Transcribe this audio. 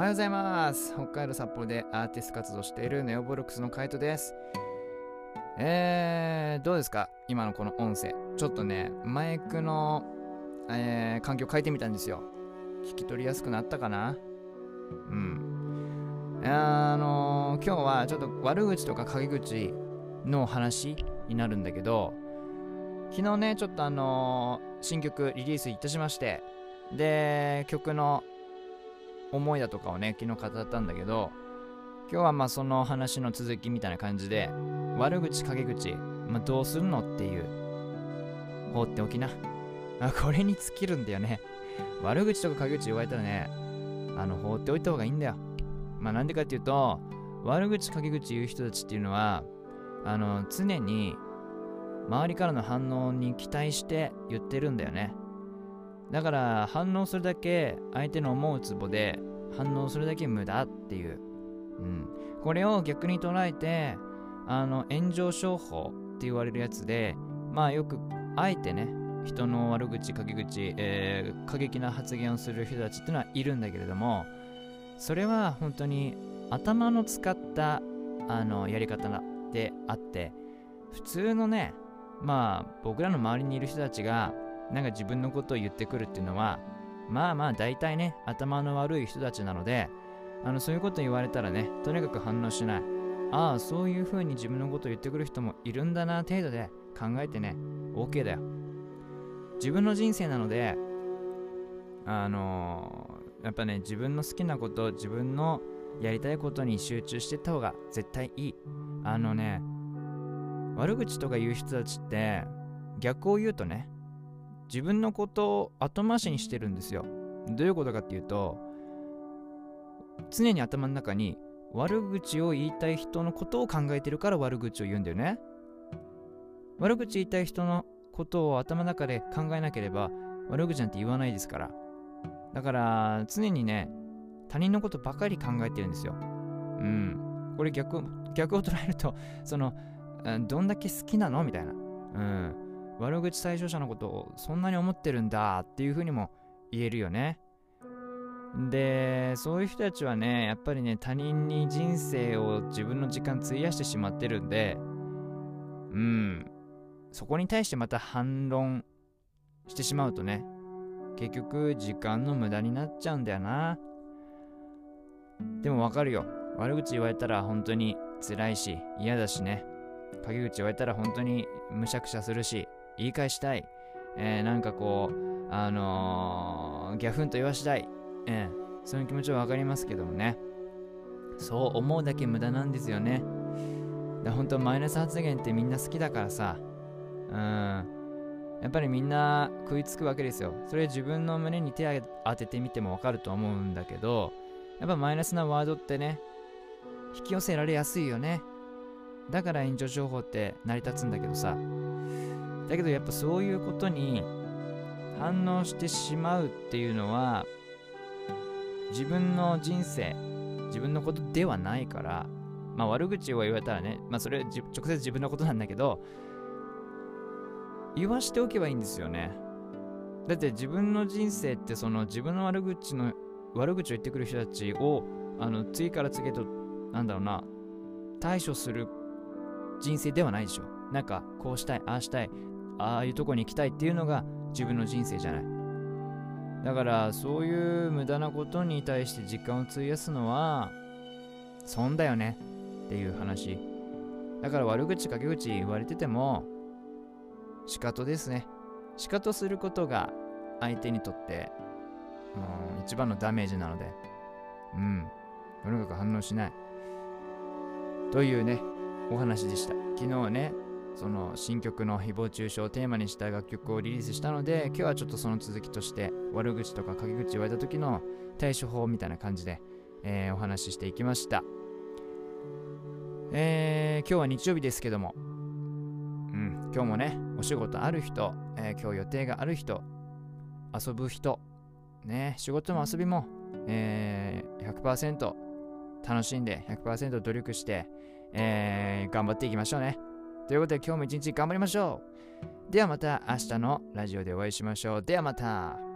はようございます。北海道札幌でアーティスト活動しているネオボルクスのカイトです。えー、どうですか？今のこの音声。ちょっとねマイクの、えー、環境変えてみたんですよ。聞き取りやすくなったかな？うん。あのー、今日はちょっと悪口とか陰口の話になるんだけど昨日ねちょっとあのー、新曲リリースいたしましてで曲の思いだとかをね昨日語ったんだけど今日はまあその話の続きみたいな感じで悪口陰口、まあ、どうするのっていう放っておきな。あこれに尽きるんだよね。悪口とか陰口言われたらねあの放っておいた方がいいんだよ。まあなんでかっていうと悪口陰口言う人たちっていうのはあの常に周りからの反応に期待して言ってるんだよね。だから反応するだけ相手の思うツボで反応するだけ無駄っていう、うん、これを逆に捉えてあの炎上商法って言われるやつでまあよくあえてね人の悪口陰口、えー、過激な発言をする人たちっていうのはいるんだけれどもそれは本当に頭の使ったあのやり方であって普通のねまあ僕らの周りにいる人たちがなんか自分のことを言ってくるっていうのはまあまあ大体ね頭の悪い人たちなのであのそういうこと言われたらねとにかく反応しない。ああそういう風に自分のことを言ってくる人もいるんだな程度で考えてね OK だよ。自分の人生なのであのー、やっぱね自分の好きなこと自分のやりたいことに集中してった方が絶対いい。あのね悪口とか言う人たちって逆を言うとね自分のことを後回しにしてるんですよ。どういうことかっていうと、常に頭の中に悪口を言いたい人のことを考えてるから悪口を言うんだよね。悪口言いたい人のことを頭の中で考えなければ悪口なんて言わないですから。だから常にね、他人のことばかり考えてるんですよ。うん。これ逆逆を捉えると、その、どんだけ好きなの？みたいな。うん。悪口対象者のことをそんなに思ってるんだっていうふうにも言えるよね。で、そういう人たちはね、やっぱりね、他人に人生を自分の時間費やしてしまってるんで、うん、そこに対してまた反論してしまうとね、結局時間の無駄になっちゃうんだよな。でもわかるよ。悪口言われたら本当に辛いし嫌だしね。陰口言われたら本当にむしゃくしゃするし言い返したい、えー、なんかこう、あのー、ギャフンと言わしたい、えー、そういう気持ちは分かりますけどもね、そう思うだけ無駄なんですよね。だ本当マイナス発言ってみんな好きだからさ、うん、やっぱりみんな食いつくわけですよ。それ自分の胸に手当ててみても分かると思うんだけど、やっぱマイナスなワードってね、引き寄せられやすいよね。だから炎上情報って成り立つんだけどさ。だけどやっぱそういうことに反応してしまうっていうのは自分の人生自分のことではないからまあ悪口を言われたらねまあそれは直接自分のことなんだけど言わしておけばいいんですよね。だって自分の人生ってその自分の悪口の悪口を言ってくる人たちをあの次から次へとなんだろうな対処する人生ではないでしょ。なんかこうしたいああしたいああいうとこに行きたいっていうのが自分の人生じゃない。だからそういう無駄なことに対して時間を費やすのは損だよね。っていう話。だから悪口陰口言われてても仕方ですね。仕方することが相手にとってもう一番のダメージなので。うん。とにかく反応しない。というねお話でした。昨日はねその新曲の誹謗中傷をテーマにした楽曲をリリースしたので今日はちょっとその続きとして悪口とか陰口言われた時の対処法みたいな感じで、えー、お話ししていきましたえー、今日は日曜日ですけどもうん今日もねお仕事ある人、えー、今日予定がある人遊ぶ人ね仕事も遊びも、えー、100%楽しんで100%努力して、えー、頑張っていきましょうね。ということで今日も一日頑張りましょう。ではまた明日のラジオでお会いしましょう。ではまた。